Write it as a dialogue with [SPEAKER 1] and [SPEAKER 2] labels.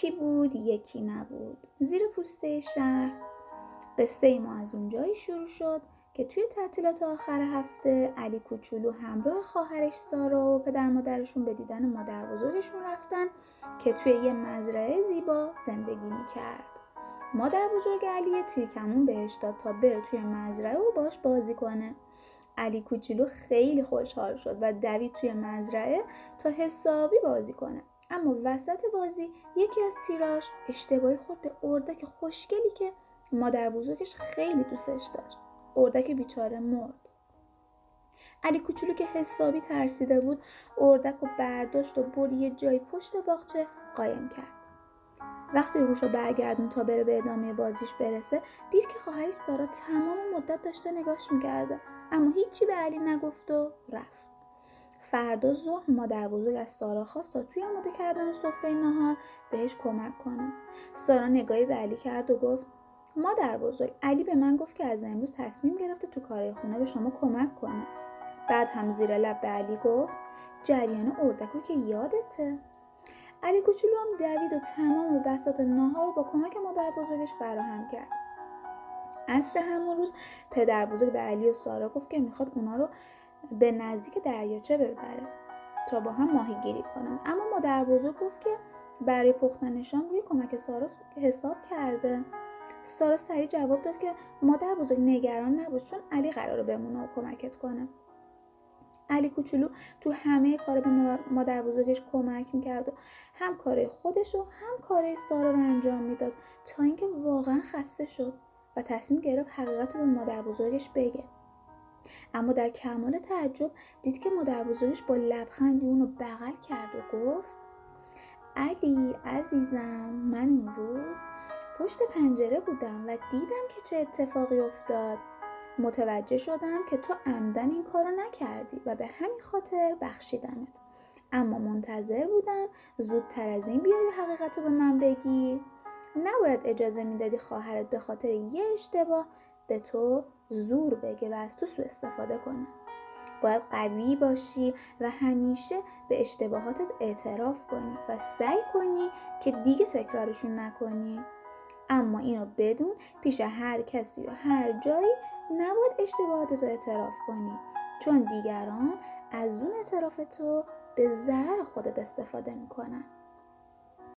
[SPEAKER 1] یکی بود یکی نبود. زیر پوسته شهر. قصه ما از اونجایی شروع شد که توی تعطیلات آخر هفته علی کوچولو همراه خواهرش سارا و پدر مادرشون به دیدن مادر بزرگشون رفتن که توی یه مزرعه زیبا زندگی می‌کرد. مادر بزرگ علی تیرکمون بهش داد تا بره توی مزرعه و باش بازی کنه. علی کوچولو خیلی خوشحال شد و دوید توی مزرعه تا حسابی بازی کنه. اما وسط بازی یکی از تیراش اشتباهی خورد به اردک خوشگلی که مادر بزرگش خیلی دوستش داشت. اردک بیچاره مرد. علی کوچولو که حسابی ترسیده بود اردک و برداشت و برد یه جای پشت باغچه قایم کرد. وقتی روش رو برگردون تا بره به ادامه بازیش برسه دید که خواهرش سارا تمام مدت داشته نگاش می‌کرده. اما هیچی به علی نگفت و رفت. فردا ظهر مادر بزرگ از سارا خواست تا توی آماده کردن سفره نهار بهش کمک کنه. سارا نگاهی به علی کرد و گفت مادر بزرگ. علی به من گفت که از امروز تصمیم گرفته تو کار خونه به شما کمک کنه. بعد هم زیر لب به علی گفت جریان اردکو که یادته. علی کوچولو هم دوید و تمام بسات ناهار رو با کمک مادر بزرگش فراهم کرد. عصر همون روز پدر بزرگ به علی و سارا گفت که می‌خواد اونا رو به نزدیک دریاچه ببره تا با هم ماهیگیری کنن. اما مادر بزرگ گفت که برای پختنشان روی کمک سارا حساب کرده. سارا سریع جواب داد که مادر بزرگ نگران نباش چون علی قراره بمونه و کمکت کنه. علی کوچولو تو همه کار به مادر بزرگش کمک می‌کرد و هم کار خودش و هم کار سارا رو انجام می‌داد تا اینکه واقعا خسته شد و تصمیم گرفت حقیقت رو به مادر بزرگش بگه. اما در کمال تعجب دید که مادر بزرگش با لبخندی اونو بغل کرد و گفت علی عزیزم من اون روز پشت پنجره بودم و دیدم که چه اتفاقی افتاد. متوجه شدم که تو عمدن این کارو نکردی و به همین خاطر بخشیدمت. اما منتظر بودم زودتر از این بیای حقیقت رو به من بگی. نباید اجازه می‌دادی خواهرت به خاطر یه اشتباه به تو زور بگه و از تو سو استفاده کنه. باید قوی باشی و همیشه به اشتباهاتت اعتراف کنی و سعی کنی که دیگه تکرارشون نکنی. اما اینو بدون پیش هر کسی و هر جایی نباید اشتباهاتتو اعتراف کنی چون دیگران از اون اعتراف تو به ضرر خودت استفاده می‌کنن.